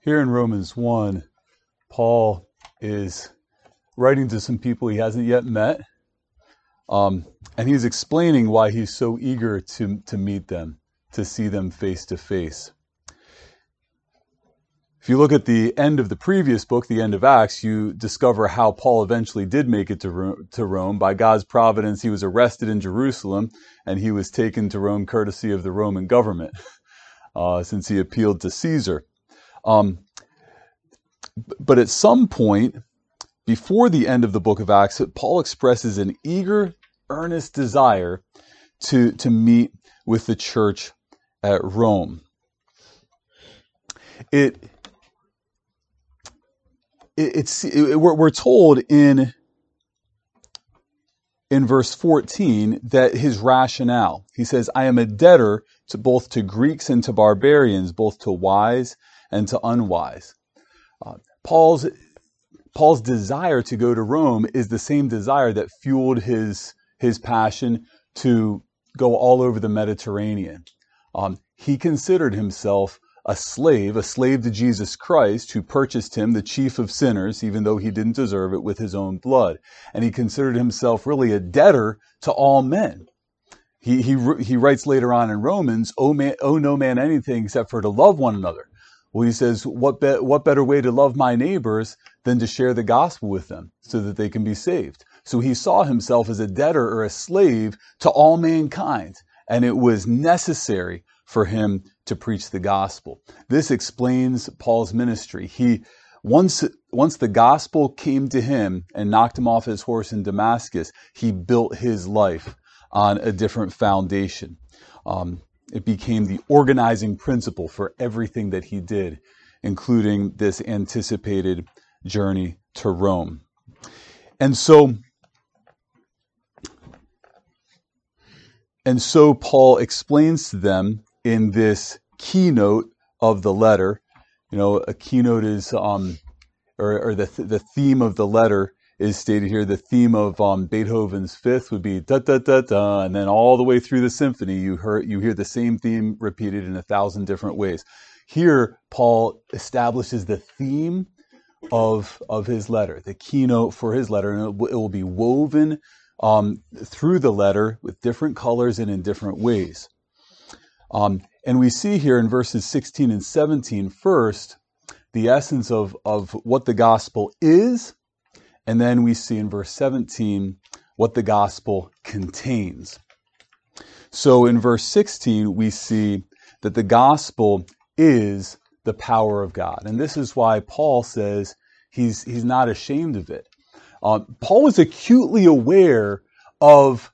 Here in Romans 1, Paul is writing to some people he hasn't yet met. Um, and he's explaining why he's so eager to, to meet them, to see them face to face. If you look at the end of the previous book, the end of Acts, you discover how Paul eventually did make it to, to Rome. By God's providence, he was arrested in Jerusalem and he was taken to Rome courtesy of the Roman government, uh, since he appealed to Caesar. Um, but at some point, before the end of the book of Acts, Paul expresses an eager, earnest desire to, to meet with the church at Rome. It, it it's it, we're, we're told in in verse 14 that his rationale he says i am a debtor to both to greeks and to barbarians both to wise and to unwise uh, paul's Paul's desire to go to Rome is the same desire that fueled his, his passion to go all over the Mediterranean. Um, he considered himself a slave, a slave to Jesus Christ, who purchased him, the chief of sinners, even though he didn't deserve it, with his own blood. And he considered himself really a debtor to all men. He, he, he writes later on in Romans, owe, man, owe no man anything except for to love one another. Well, he says, what, be- what better way to love my neighbors than to share the gospel with them so that they can be saved? So he saw himself as a debtor or a slave to all mankind, and it was necessary for him to preach the gospel. This explains Paul's ministry. He once once the gospel came to him and knocked him off his horse in Damascus, he built his life on a different foundation. Um, it became the organizing principle for everything that he did, including this anticipated journey to Rome. And so, and so Paul explains to them in this keynote of the letter. You know, a keynote is, um, or, or the, th- the theme of the letter is stated here. The theme of um, Beethoven's Fifth would be da da da da, and then all the way through the symphony, you hear you hear the same theme repeated in a thousand different ways. Here, Paul establishes the theme of of his letter, the keynote for his letter, and it, w- it will be woven um, through the letter with different colors and in different ways. Um, and we see here in verses 16 and 17 first the essence of, of what the gospel is and then we see in verse 17 what the gospel contains. So in verse 16, we see that the gospel is the power of God. And this is why Paul says he's, he's not ashamed of it. Uh, Paul was acutely aware of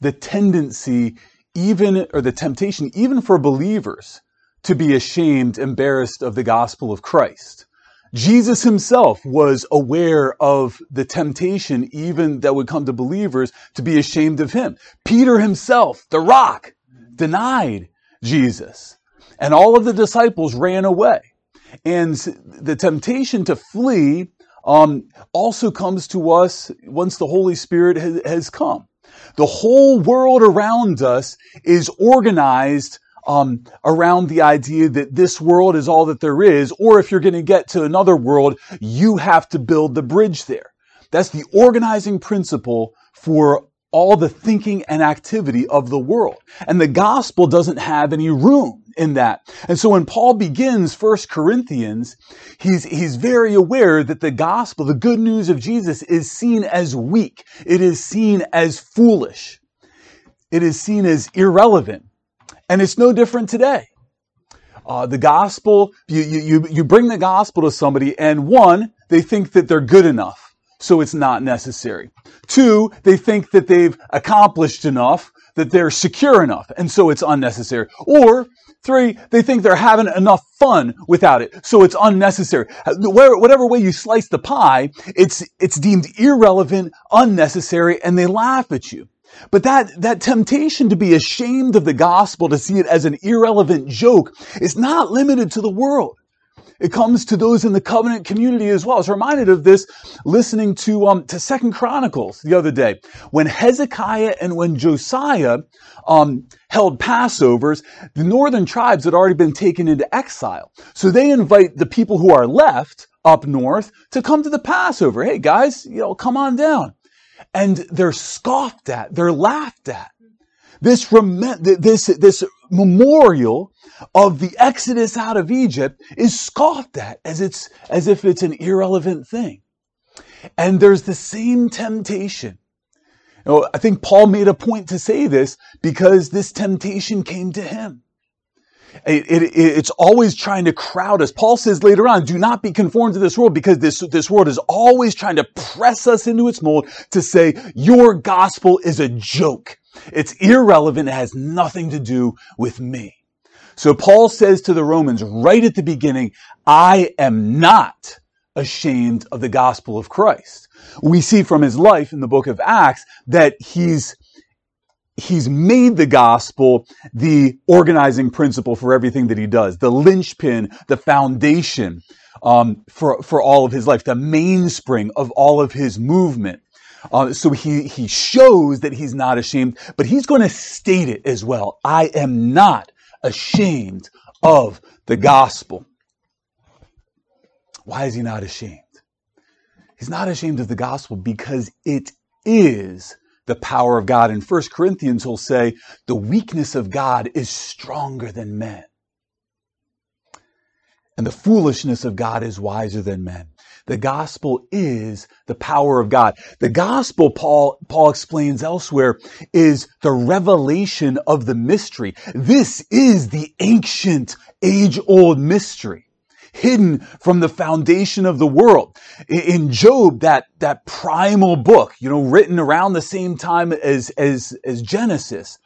the tendency, even, or the temptation, even for believers, to be ashamed, embarrassed of the gospel of Christ. Jesus himself was aware of the temptation even that would come to believers to be ashamed of him. Peter himself, the rock, denied Jesus. And all of the disciples ran away. And the temptation to flee um, also comes to us once the Holy Spirit has, has come. The whole world around us is organized um, around the idea that this world is all that there is, or if you're going to get to another world, you have to build the bridge there. That's the organizing principle for all the thinking and activity of the world. And the gospel doesn't have any room in that. And so when Paul begins First Corinthians, he's, he's very aware that the gospel, the good news of Jesus is seen as weak. It is seen as foolish. It is seen as irrelevant. And it's no different today. Uh, the gospel, you, you, you bring the gospel to somebody and one, they think that they're good enough. So it's not necessary. Two, they think that they've accomplished enough, that they're secure enough, and so it's unnecessary. Or three, they think they're having enough fun without it, so it's unnecessary. Whatever way you slice the pie, it's, it's deemed irrelevant, unnecessary, and they laugh at you. But that, that temptation to be ashamed of the gospel, to see it as an irrelevant joke, is not limited to the world. It comes to those in the covenant community as well. I was reminded of this listening to um, to Second Chronicles the other day when Hezekiah and when Josiah um, held Passovers. The northern tribes had already been taken into exile, so they invite the people who are left up north to come to the Passover. Hey guys, you know, come on down, and they're scoffed at, they're laughed at. This, this, this memorial of the exodus out of Egypt is scoffed at as it's, as if it's an irrelevant thing. And there's the same temptation. You know, I think Paul made a point to say this because this temptation came to him. It, it, it's always trying to crowd us. Paul says later on, do not be conformed to this world because this, this world is always trying to press us into its mold to say, your gospel is a joke. It's irrelevant. It has nothing to do with me. So Paul says to the Romans right at the beginning, I am not ashamed of the gospel of Christ. We see from his life in the book of Acts that he's he's made the gospel the organizing principle for everything that he does, the linchpin, the foundation um, for for all of his life, the mainspring of all of his movement. Uh, so he, he shows that he's not ashamed, but he's going to state it as well. I am not ashamed of the gospel. Why is he not ashamed? He's not ashamed of the gospel because it is the power of God. In 1 Corinthians, he'll say, the weakness of God is stronger than men. And the foolishness of God is wiser than men. The gospel is the power of God. The gospel, Paul, Paul explains elsewhere, is the revelation of the mystery. This is the ancient, age-old mystery hidden from the foundation of the world. In Job, that, that primal book, you know, written around the same time as, as, as Genesis,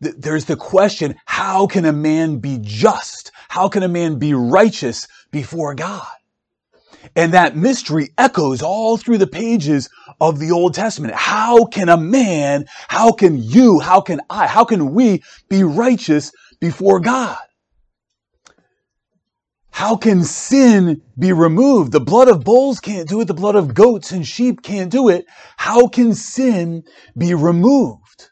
there's the question, how can a man be just? How can a man be righteous before God? And that mystery echoes all through the pages of the Old Testament. How can a man, how can you, how can I, how can we be righteous before God? How can sin be removed? The blood of bulls can't do it. The blood of goats and sheep can't do it. How can sin be removed?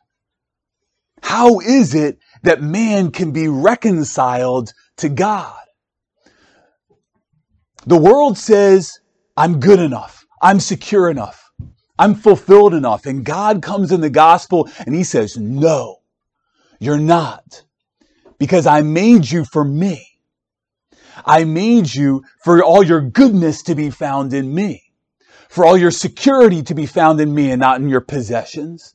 How is it that man can be reconciled to God? The world says, I'm good enough. I'm secure enough. I'm fulfilled enough. And God comes in the gospel and he says, no, you're not. Because I made you for me. I made you for all your goodness to be found in me. For all your security to be found in me and not in your possessions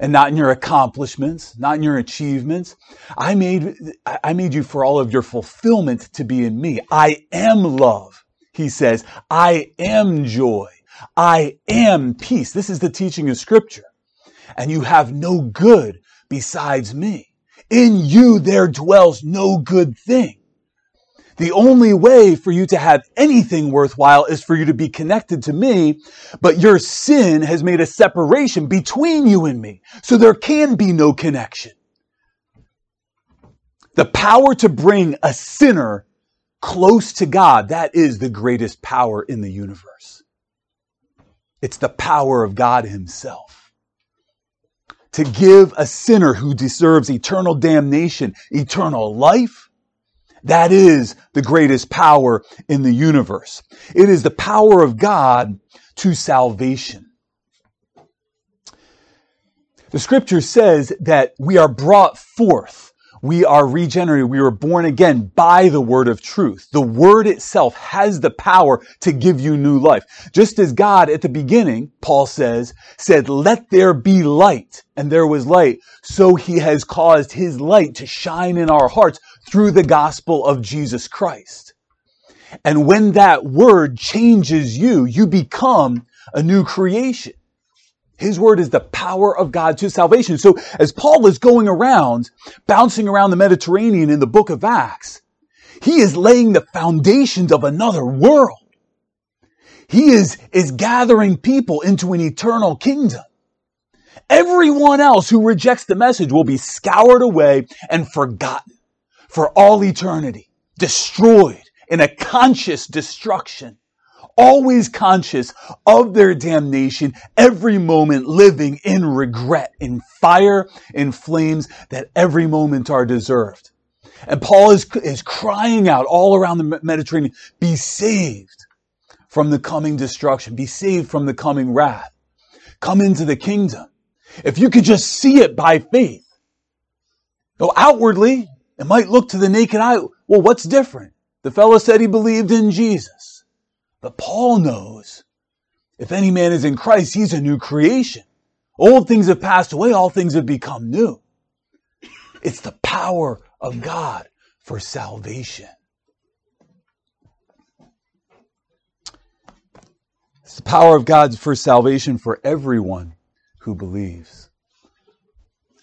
and not in your accomplishments, not in your achievements. I made, I made you for all of your fulfillment to be in me. I am love. He says, I am joy. I am peace. This is the teaching of scripture. And you have no good besides me. In you there dwells no good thing. The only way for you to have anything worthwhile is for you to be connected to me, but your sin has made a separation between you and me. So there can be no connection. The power to bring a sinner close to God, that is the greatest power in the universe. It's the power of God himself. To give a sinner who deserves eternal damnation, eternal life, that is the greatest power in the universe. It is the power of God to salvation. The scripture says that we are brought forth we are regenerated. We were born again by the word of truth. The word itself has the power to give you new life. Just as God at the beginning, Paul says, said, let there be light, and there was light. So he has caused his light to shine in our hearts through the gospel of Jesus Christ. And when that word changes you, you become a new creation. His word is the power of God to salvation. So as Paul is going around, bouncing around the Mediterranean in the book of Acts, he is laying the foundations of another world. He is, is gathering people into an eternal kingdom. Everyone else who rejects the message will be scoured away and forgotten for all eternity, destroyed in a conscious destruction, always conscious of their damnation, every moment living in regret, in fire, in flames that every moment are deserved. And Paul is, is crying out all around the Mediterranean, be saved from the coming destruction, be saved from the coming wrath. Come into the kingdom. If you could just see it by faith. Though outwardly, it might look to the naked eye, well, what's different? The fellow said he believed in Jesus. But Paul knows if any man is in Christ, he's a new creation. Old things have passed away, all things have become new. It's the power of God for salvation. It's the power of God for salvation for everyone who believes.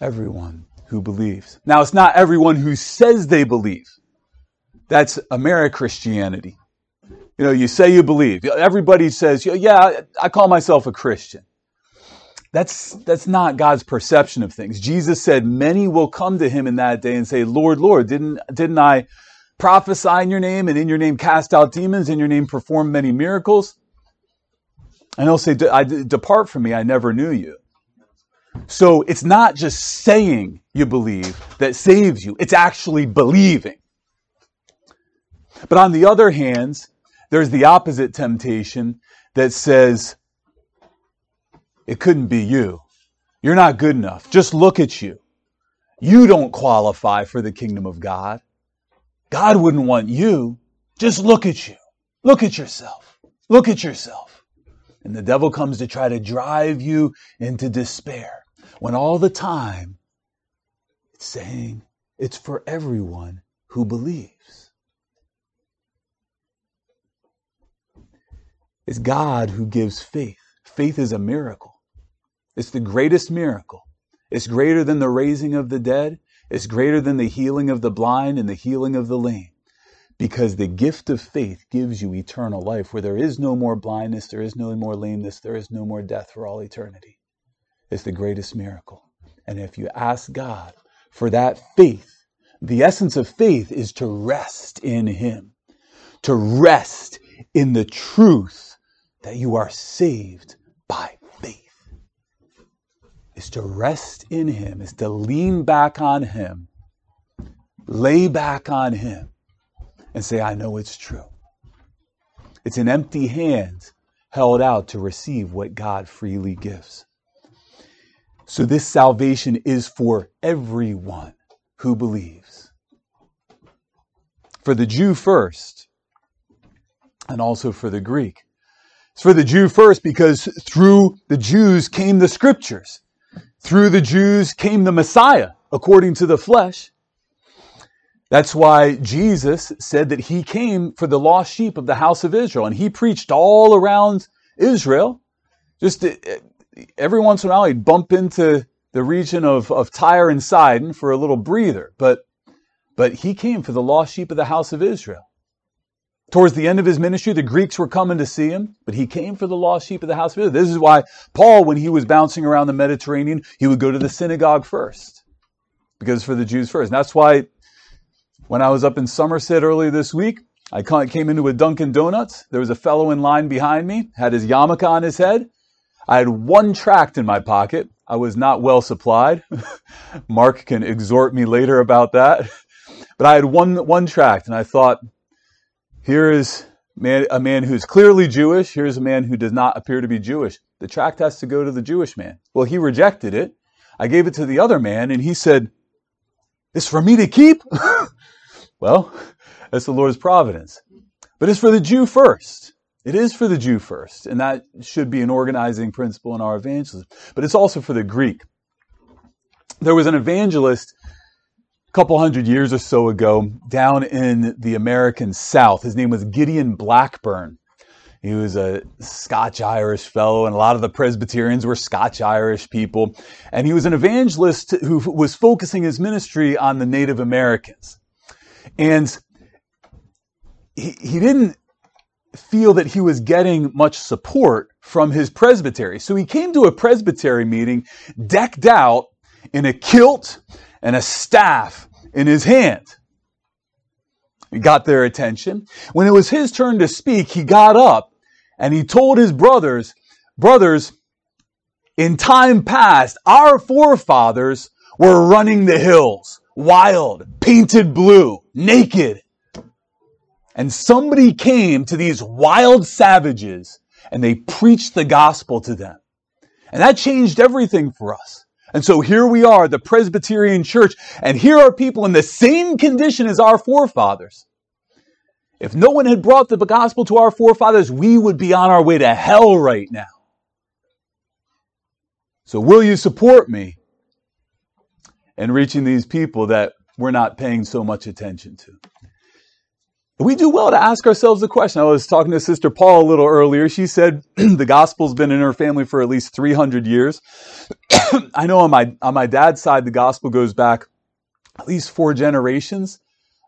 Everyone who believes. Now, it's not everyone who says they believe. That's American Christianity. You know, you say you believe. Everybody says, yeah, I call myself a Christian. That's, that's not God's perception of things. Jesus said, many will come to him in that day and say, Lord, Lord, didn't, didn't I prophesy in your name and in your name cast out demons, in your name perform many miracles? And he'll say, depart from me, I never knew you. So it's not just saying you believe that saves you. It's actually believing. But on the other hand, there's the opposite temptation that says, it couldn't be you. You're not good enough. Just look at you. You don't qualify for the kingdom of God. God wouldn't want you. Just look at you. Look at yourself. Look at yourself. And the devil comes to try to drive you into despair when all the time saying it's for everyone who believes. It's God who gives faith. Faith is a miracle. It's the greatest miracle. It's greater than the raising of the dead. It's greater than the healing of the blind and the healing of the lame. Because the gift of faith gives you eternal life where there is no more blindness, there is no more lameness, there is no more death for all eternity. It's the greatest miracle. And if you ask God for that faith, the essence of faith is to rest in Him, to rest in the truth that you are saved by faith, is to rest in Him, is to lean back on Him, lay back on Him, and say, I know it's true. It's an empty hand held out to receive what God freely gives. So, this salvation is for everyone who believes. For the Jew first, and also for the Greek. It's for the Jew first because through the Jews came the scriptures. Through the Jews came the Messiah, according to the flesh. That's why Jesus said that he came for the lost sheep of the house of Israel, and he preached all around Israel. Just uh, every once in a while, he'd bump into the region of, of Tyre and Sidon for a little breather, but, but he came for the lost sheep of the house of Israel. Towards the end of his ministry, the Greeks were coming to see him, but he came for the lost sheep of the house of Israel. This is why Paul, when he was bouncing around the Mediterranean, he would go to the synagogue first, because for the Jews first. And that's why when I was up in Somerset earlier this week, I came into a Dunkin' Donuts. There was a fellow in line behind me, had his yarmulke on his head. I had one tract in my pocket. I was not well supplied. Mark can exhort me later about that. But I had one, one tract, and I thought, here is man, a man who's clearly Jewish. Here's a man who does not appear to be Jewish. The tract has to go to the Jewish man. Well, he rejected it. I gave it to the other man, and he said, It's for me to keep? well, that's the Lord's providence. But it's for the Jew first. It is for the Jew first, and that should be an organizing principle in our evangelism. But it's also for the Greek. There was an evangelist a couple hundred years or so ago down in the American South. His name was Gideon Blackburn. He was a Scotch Irish fellow, and a lot of the Presbyterians were Scotch Irish people. And he was an evangelist who was focusing his ministry on the Native Americans. And he, he didn't feel that he was getting much support from his presbytery. So he came to a presbytery meeting decked out in a kilt and a staff in his hand. He got their attention. When it was his turn to speak, he got up and he told his brothers, brothers, in time past, our forefathers were running the hills, wild, painted blue, naked. And somebody came to these wild savages and they preached the gospel to them. And that changed everything for us. And so here we are, the Presbyterian Church, and here are people in the same condition as our forefathers. If no one had brought the gospel to our forefathers, we would be on our way to hell right now. So will you support me in reaching these people that we're not paying so much attention to? We do well to ask ourselves the question. I was talking to Sister Paul a little earlier. She said the gospel's been in her family for at least 300 years. I know on my on my dad's side, the gospel goes back at least four generations.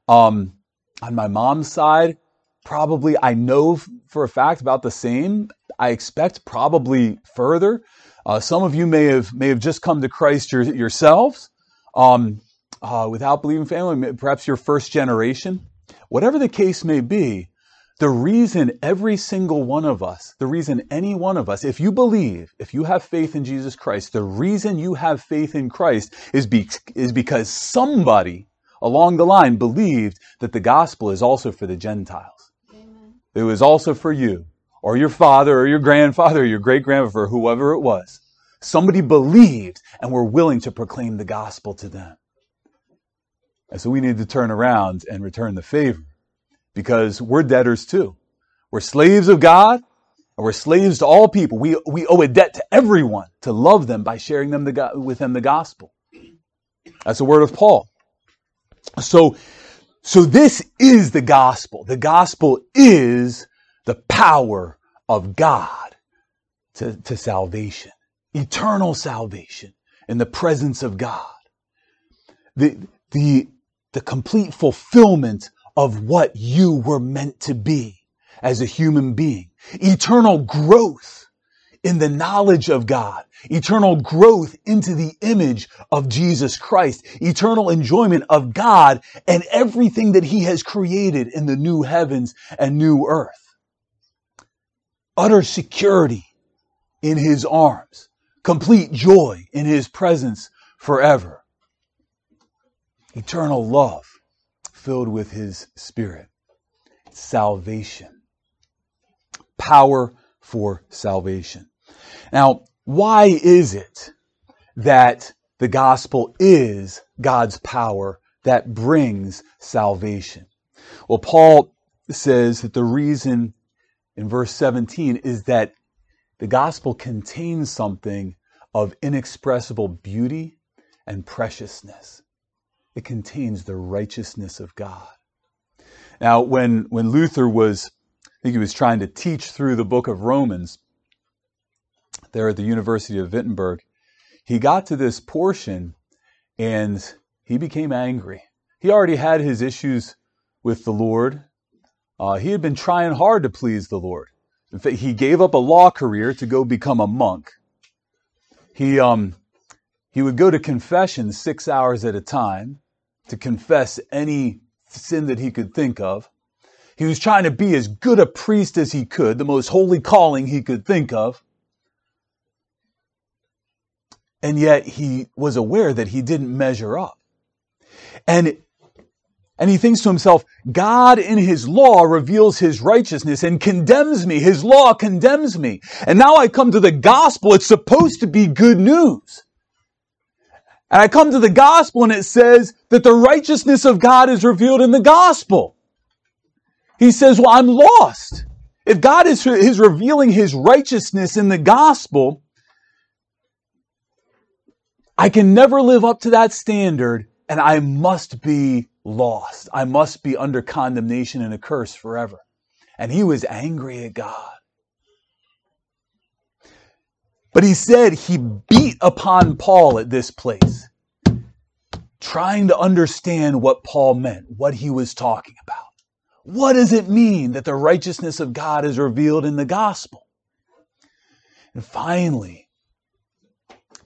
Um, on my mom's side, probably I know for a fact about the same. I expect probably further. Uh, some of you may have may have just come to Christ your, yourselves um, uh, without believing family. Perhaps your first generation. Whatever the case may be, the reason every single one of us, the reason any one of us, if you believe, if you have faith in Jesus Christ, the reason you have faith in Christ is, be, is because somebody along the line believed that the gospel is also for the Gentiles. Amen. It was also for you, or your father, or your grandfather, or your great grandfather, whoever it was. Somebody believed and were willing to proclaim the gospel to them. And so we need to turn around and return the favor because we're debtors too. We're slaves of God and we're slaves to all people. We, we owe a debt to everyone to love them by sharing them the, with them the gospel. That's a word of Paul. So, so this is the gospel. The gospel is the power of God to, to salvation, eternal salvation in the presence of God. The, the, the complete fulfillment of what you were meant to be as a human being. Eternal growth in the knowledge of God. Eternal growth into the image of Jesus Christ. Eternal enjoyment of God and everything that he has created in the new heavens and new earth. Utter security in his arms. Complete joy in his presence forever eternal love filled with his spirit, salvation, power for salvation. Now, why is it that the gospel is God's power that brings salvation? Well, Paul says that the reason in verse 17 is that the gospel contains something of inexpressible beauty and preciousness. It contains the righteousness of God. Now, when, when Luther was, I think he was trying to teach through the book of Romans there at the University of Wittenberg, he got to this portion and he became angry. He already had his issues with the Lord. Uh, he had been trying hard to please the Lord. In fact, he gave up a law career to go become a monk. He, um, he would go to confession six hours at a time to confess any sin that he could think of. He was trying to be as good a priest as he could, the most holy calling he could think of. And yet he was aware that he didn't measure up. And, and he thinks to himself, God in his law reveals his righteousness and condemns me. His law condemns me. And now I come to the gospel. It's supposed to be good news. And I come to the gospel and it says that the righteousness of God is revealed in the gospel. He says, well, I'm lost. If God is, is revealing his righteousness in the gospel, I can never live up to that standard and I must be lost. I must be under condemnation and a curse forever. And he was angry at God. But he said he beat upon Paul at this place, trying to understand what Paul meant, what he was talking about. What does it mean that the righteousness of God is revealed in the gospel? And finally,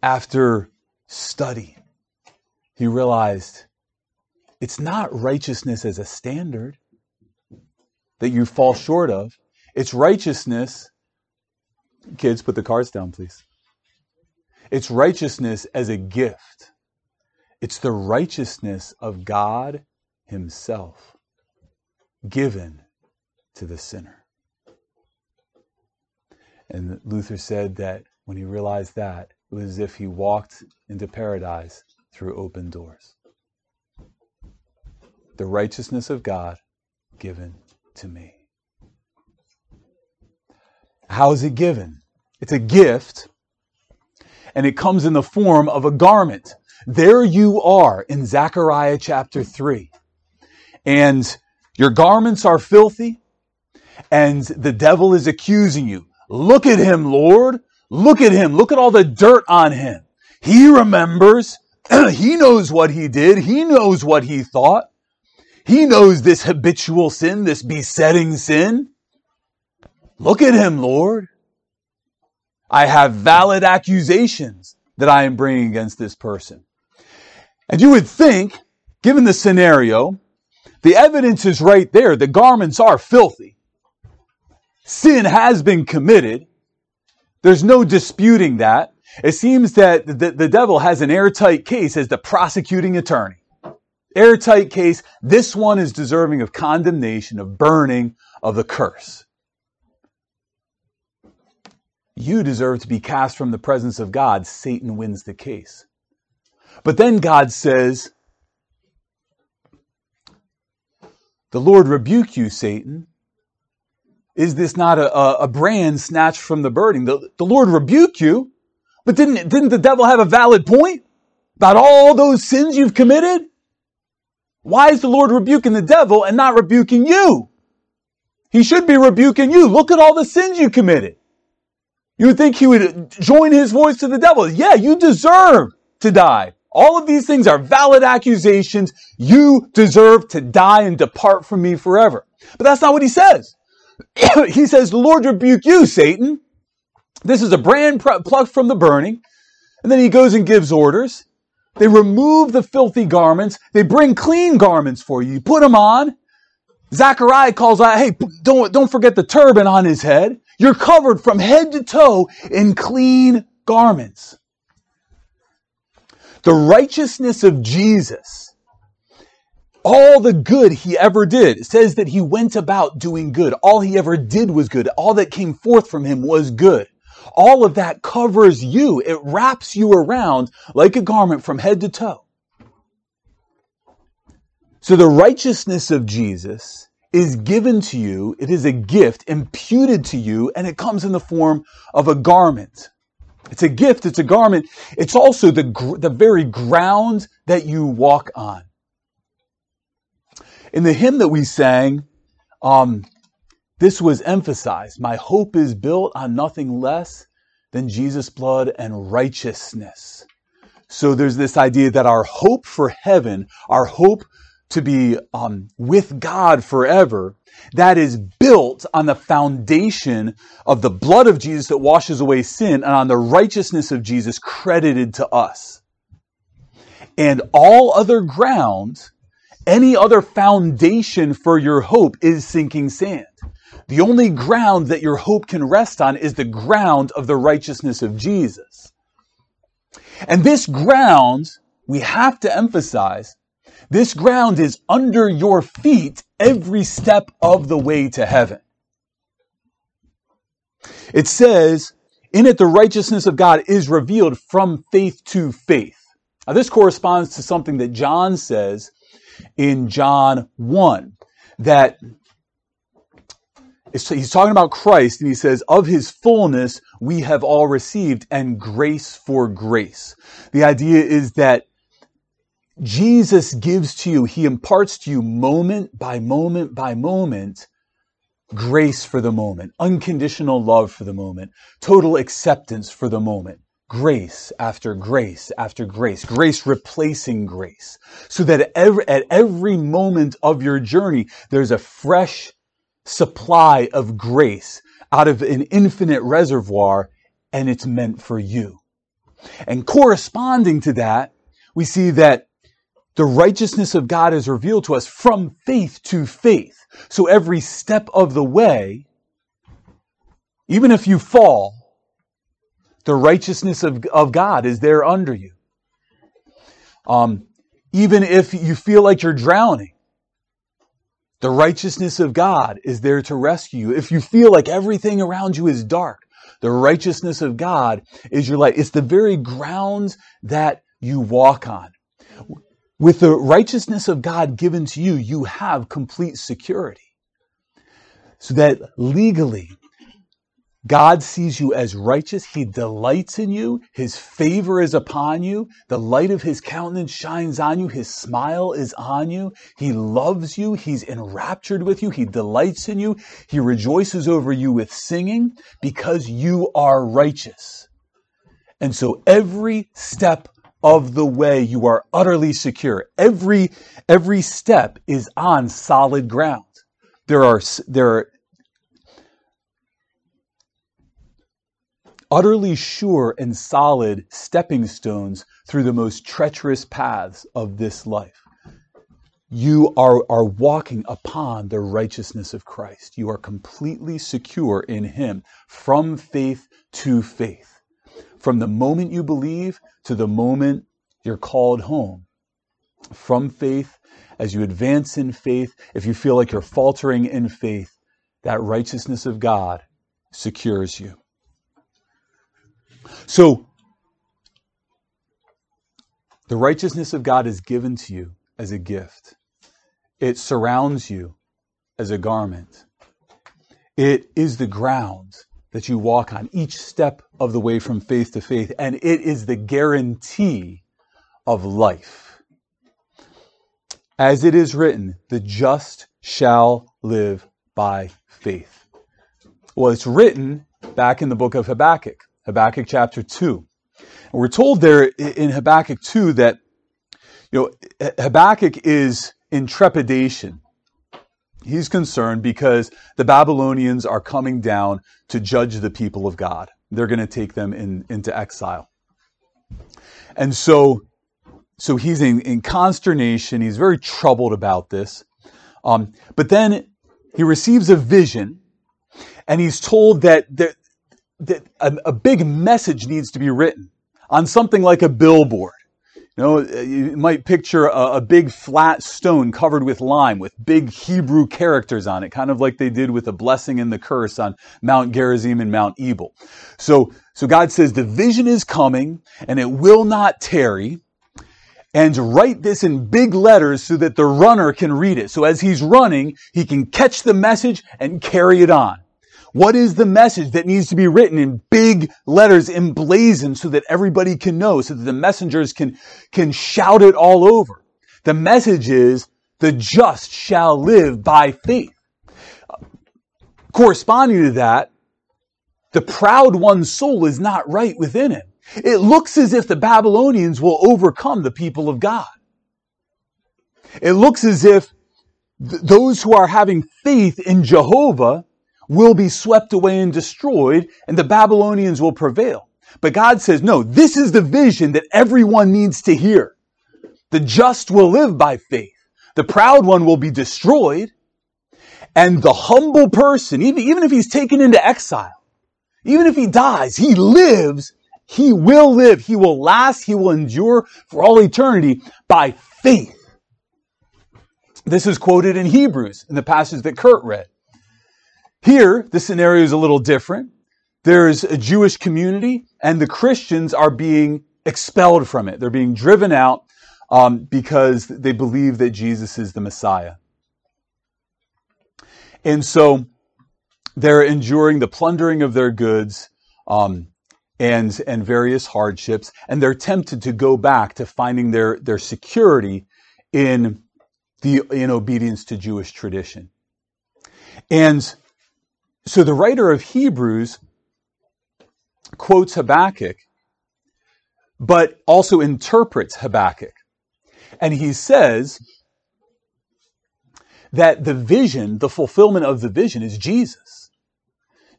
after study, he realized it's not righteousness as a standard. that you fall short of. It's righteousness. Kids, put the cards down, please. It's righteousness as a gift. It's the righteousness of God Himself given to the sinner. And Luther said that when he realized that, it was as if he walked into paradise through open doors. The righteousness of God given to me. How is it given? It's a gift, and it comes in the form of a garment. There you are in Zechariah chapter 3. And your garments are filthy, and the devil is accusing you. Look at him, Lord. Look at him. Look at all the dirt on him. He remembers. he knows what he did. He knows what he thought. He knows this habitual sin, this besetting sin. Look at him, Lord. I have valid accusations that I am bringing against this person. And you would think, given the scenario, the evidence is right there. The garments are filthy. Sin has been committed. There's no disputing that. It seems that the, the devil has an airtight case as the prosecuting attorney. Airtight case. This one is deserving of condemnation, of burning, of the curse. You deserve to be cast from the presence of God. Satan wins the case. But then God says, The Lord rebuke you, Satan. Is this not a, a, a brand snatched from the burning? The, the Lord rebuke you, but didn't, didn't the devil have a valid point about all those sins you've committed? Why is the Lord rebuking the devil and not rebuking you? He should be rebuking you. Look at all the sins you committed. You would think he would join his voice to the devil. Yeah, you deserve to die. All of these things are valid accusations. You deserve to die and depart from me forever. But that's not what he says. he says, the Lord rebuke you, Satan. This is a brand plucked from the burning. And then he goes and gives orders. They remove the filthy garments. They bring clean garments for you. You put them on. Zachariah calls out, hey, don't, don't forget the turban on his head. You're covered from head to toe in clean garments. The righteousness of Jesus, all the good he ever did, says that he went about doing good. All he ever did was good. All that came forth from him was good. All of that covers you. It wraps you around like a garment from head to toe. So the righteousness of Jesus is given to you. It is a gift imputed to you, and it comes in the form of a garment. It's a gift. It's a garment. It's also the, the very ground that you walk on. In the hymn that we sang, um, this was emphasized. My hope is built on nothing less than Jesus' blood and righteousness. So there's this idea that our hope for heaven, our hope to be um, with God forever, that is built on the foundation of the blood of Jesus that washes away sin and on the righteousness of Jesus credited to us. And all other ground, any other foundation for your hope is sinking sand. The only ground that your hope can rest on is the ground of the righteousness of Jesus. And this ground, we have to emphasize, this ground is under your feet every step of the way to heaven. It says, in it the righteousness of God is revealed from faith to faith. Now this corresponds to something that John says in John 1, that he's talking about Christ and he says, of his fullness we have all received and grace for grace. The idea is that Jesus gives to you, He imparts to you moment by moment by moment grace for the moment, unconditional love for the moment, total acceptance for the moment, grace after grace after grace, grace replacing grace, so that every, at every moment of your journey, there's a fresh supply of grace out of an infinite reservoir, and it's meant for you. And corresponding to that, we see that the righteousness of God is revealed to us from faith to faith. So every step of the way, even if you fall, the righteousness of, of God is there under you. Um, even if you feel like you're drowning, the righteousness of God is there to rescue you. If you feel like everything around you is dark, the righteousness of God is your light. It's the very grounds that you walk on. With the righteousness of God given to you, you have complete security. So that legally, God sees you as righteous. He delights in you. His favor is upon you. The light of his countenance shines on you. His smile is on you. He loves you. He's enraptured with you. He delights in you. He rejoices over you with singing because you are righteous. And so every step of the way you are utterly secure. Every, every step is on solid ground. There are, there are utterly sure and solid stepping stones through the most treacherous paths of this life. You are, are walking upon the righteousness of Christ. You are completely secure in Him from faith to faith. From the moment you believe to the moment you're called home. From faith, as you advance in faith, if you feel like you're faltering in faith, that righteousness of God secures you. So, the righteousness of God is given to you as a gift. It surrounds you as a garment. It is the ground that you walk on each step of the way from faith to faith, and it is the guarantee of life. As it is written, the just shall live by faith. Well, it's written back in the book of Habakkuk. Habakkuk chapter 2. And we're told there in Habakkuk 2 that you know Habakkuk is in trepidation. He's concerned because the Babylonians are coming down to judge the people of God. They're going to take them in, into exile. And so, so he's in, in consternation. He's very troubled about this. Um, but then he receives a vision and he's told that, that that a, a big message needs to be written on something like a billboard. You know, uh, you might picture a, a, big flat stone covered with lime with big Hebrew characters on it, kind of like they did with the blessing and the curse on Mount Gerizim and Mount Ebal. So, so God says the vision is coming and it will not tarry. And write this in big letters so that the runner can read it. So as he's running, he can catch the message and carry it on. What is the message that needs to be written in big letters emblazoned so that everybody can know, so that the messengers can, can shout it all over? The message is, the just shall live by faith. Corresponding to that, the proud one's soul is not right within him. It looks as if the Babylonians will overcome the people of God. It looks as if th- those who are having faith in Jehovah will be swept away and destroyed, and the Babylonians will prevail. But God says, no, this is the vision that everyone needs to hear. The just will live by faith. The proud one will be destroyed. And the humble person, even, even if he's taken into exile, even if he dies, he lives, he will live, he will last, he will endure for all eternity by faith. This is quoted in Hebrews in the passage that Kurt read. Here, the scenario is a little different. There's a Jewish community, and the Christians are being expelled from it. They're being driven out um, because they believe that Jesus is the Messiah. And so they're enduring the plundering of their goods um, and, and various hardships, and they're tempted to go back to finding their, their security in, the, in obedience to Jewish tradition. And so the writer of Hebrews quotes Habakkuk, but also interprets Habakkuk. And he says that the vision, the fulfillment of the vision is Jesus.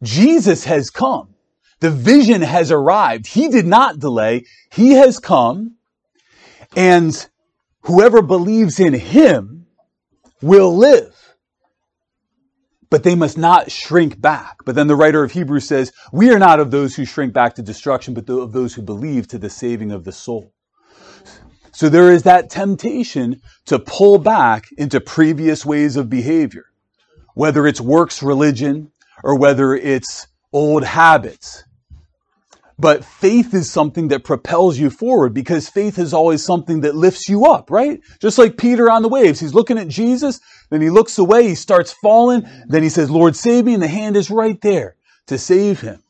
Jesus has come. The vision has arrived. He did not delay. He has come. And whoever believes in him will live. But they must not shrink back. But then the writer of Hebrews says, we are not of those who shrink back to destruction, but of those who believe to the saving of the soul. So there is that temptation to pull back into previous ways of behavior, whether it's works religion or whether it's old habits. But faith is something that propels you forward because faith is always something that lifts you up, right? Just like Peter on the waves. He's looking at Jesus, then he looks away, he starts falling, then he says, Lord, save me, and the hand is right there to save him.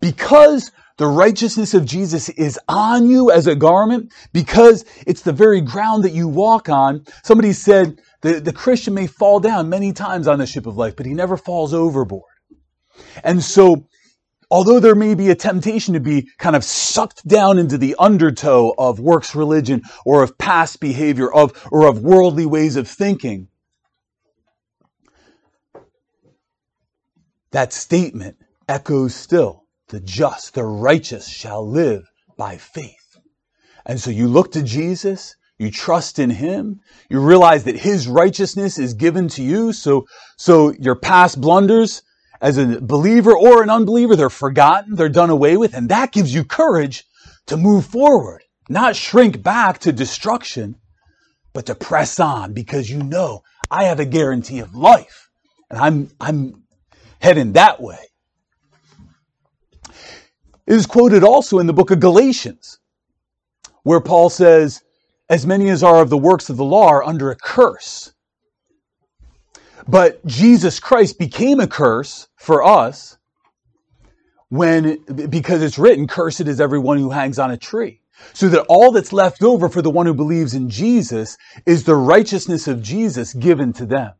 Because the righteousness of Jesus is on you as a garment, because it's the very ground that you walk on. Somebody said the, the Christian may fall down many times on the ship of life, but he never falls overboard. And so although there may be a temptation to be kind of sucked down into the undertow of works religion or of past behavior of or of worldly ways of thinking that statement echoes still. The just the righteous shall live by faith. And so you look to Jesus you trust in him you realize that his righteousness is given to you. So so your past blunders as a believer or an unbeliever, they're forgotten, they're done away with, and that gives you courage to move forward, not shrink back to destruction, but to press on because you know I have a guarantee of life and I'm, I'm heading that way. It is quoted also in the book of Galatians, where Paul says, as many as are of the works of the law are under a curse. But Jesus Christ became a curse for us when, because it's written, cursed is everyone who hangs on a tree. So that all that's left over for the one who believes in Jesus is the righteousness of Jesus given to them.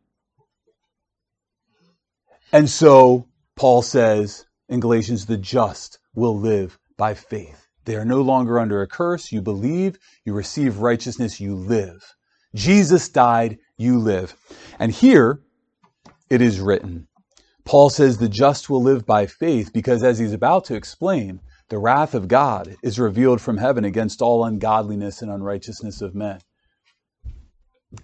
And so Paul says in Galatians, the just will live by faith. They are no longer under a curse. You believe, you receive righteousness, you live. Jesus died, you live. And here, it is written. Paul says the just will live by faith because, as he's about to explain, the wrath of God is revealed from heaven against all ungodliness and unrighteousness of men.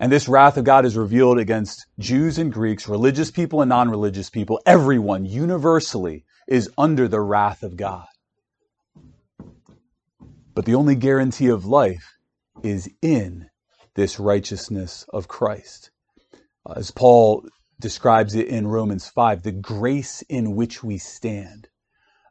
And this wrath of God is revealed against Jews and Greeks, religious people and non religious people. Everyone universally is under the wrath of God. But the only guarantee of life is in this righteousness of Christ. As Paul describes it in Romans 5 the grace in which we stand.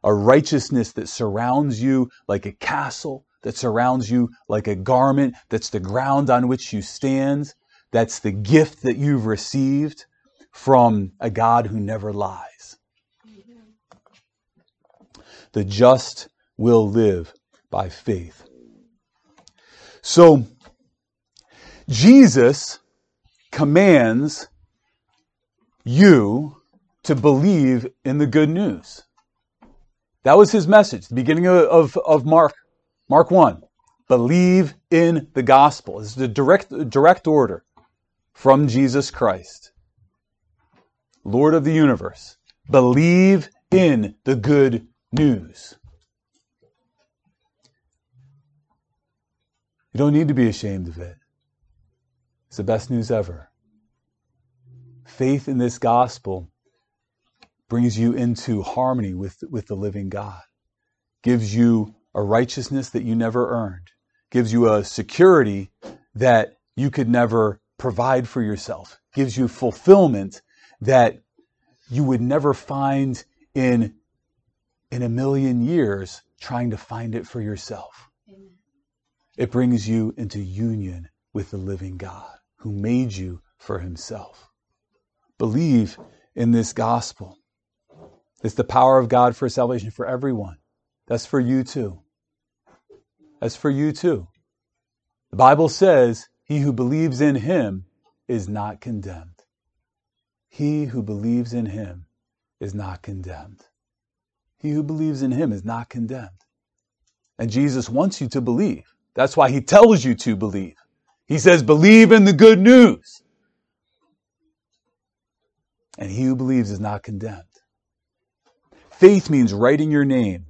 A righteousness that surrounds you like a castle, that surrounds you like a garment, that's the ground on which you stand. That's the gift that you've received from a God who never lies. The just will live by faith. So, Jesus commands you to believe in the good news. That was his message, the beginning of, of, of Mark, Mark 1. Believe in the gospel. This is the direct, direct order from Jesus Christ, Lord of the universe. Believe in the good news. You don't need to be ashamed of it. It's the best news ever faith in this gospel brings you into harmony with, with the living God, gives you a righteousness that you never earned, gives you a security that you could never provide for yourself, gives you fulfillment that you would never find in, in a million years trying to find it for yourself. Amen. It brings you into union with the living God who made you for himself believe in this gospel. It's the power of God for salvation for everyone. That's for you too. That's for you too. The Bible says, He who believes in him is not condemned. He who believes in him is not condemned. He who believes in him is not condemned. And Jesus wants you to believe. That's why he tells you to believe. He says, believe in the good news and he who believes is not condemned. Faith means writing your name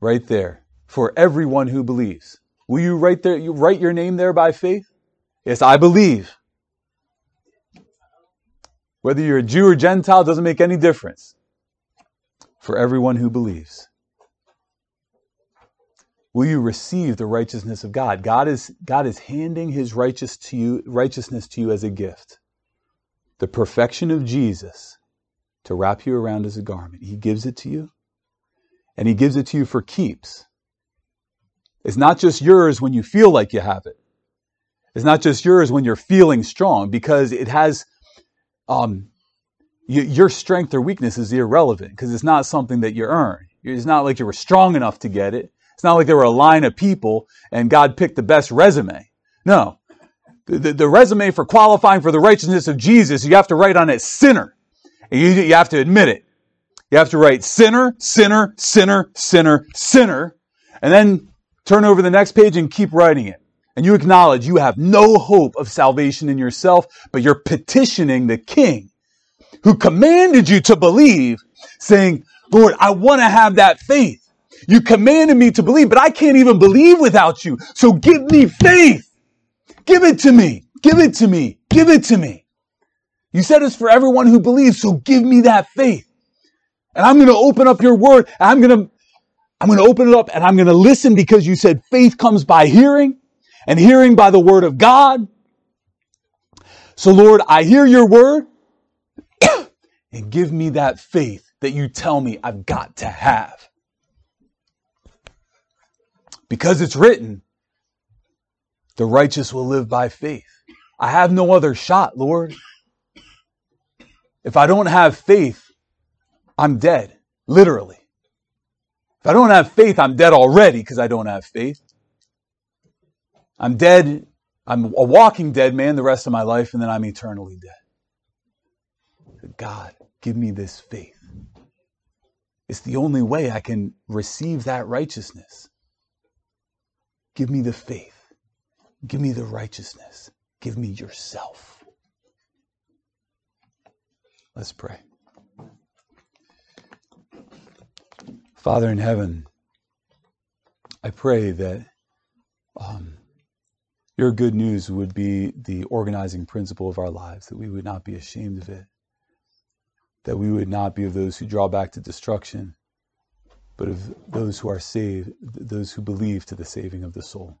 right there for everyone who believes. Will you write there you write your name there by faith? Yes, I believe. Whether you're a Jew or Gentile doesn't make any difference for everyone who believes. Will you receive the righteousness of God? God is, God is handing his righteous to you, righteousness to you as a gift. The perfection of Jesus to wrap you around as a garment. He gives it to you, and he gives it to you for keeps. It's not just yours when you feel like you have it. It's not just yours when you're feeling strong because it has, um, you, your strength or weakness is irrelevant because it's not something that you earn. It's not like you were strong enough to get it. It's not like there were a line of people and God picked the best resume. No. The, the, resume for qualifying for the righteousness of Jesus, you have to write on it sinner. And you, you have to admit it. You have to write sinner, sinner, sinner, sinner, sinner, and then turn over the next page and keep writing it and you acknowledge you have no hope of salvation in yourself, but you're petitioning the King who commanded you to believe, saying, Lord, I want to have that faith. You commanded me to believe, but I can't even believe without you. So give me faith. Give it to me. Give it to me. Give it to me. You said it's for everyone who believes, so give me that faith. And I'm going to open up your word. I'm going to, I'm going to open it up and I'm going to listen because you said faith comes by hearing and hearing by the word of God. So Lord, I hear your word and give me that faith that you tell me I've got to have. Because it's written, the righteous will live by faith. I have no other shot, Lord. If I don't have faith, I'm dead, literally. If I don't have faith, I'm dead already because I don't have faith. I'm dead. I'm a walking dead man the rest of my life, and then I'm eternally dead. God, give me this faith. It's the only way I can receive that righteousness. Give me the faith. Give me the righteousness. Give me yourself. Let's pray. Father in heaven, I pray that um, your good news would be the organizing principle of our lives, that we would not be ashamed of it, that we would not be of those who draw back to destruction, but of those who are saved, those who believe to the saving of the soul.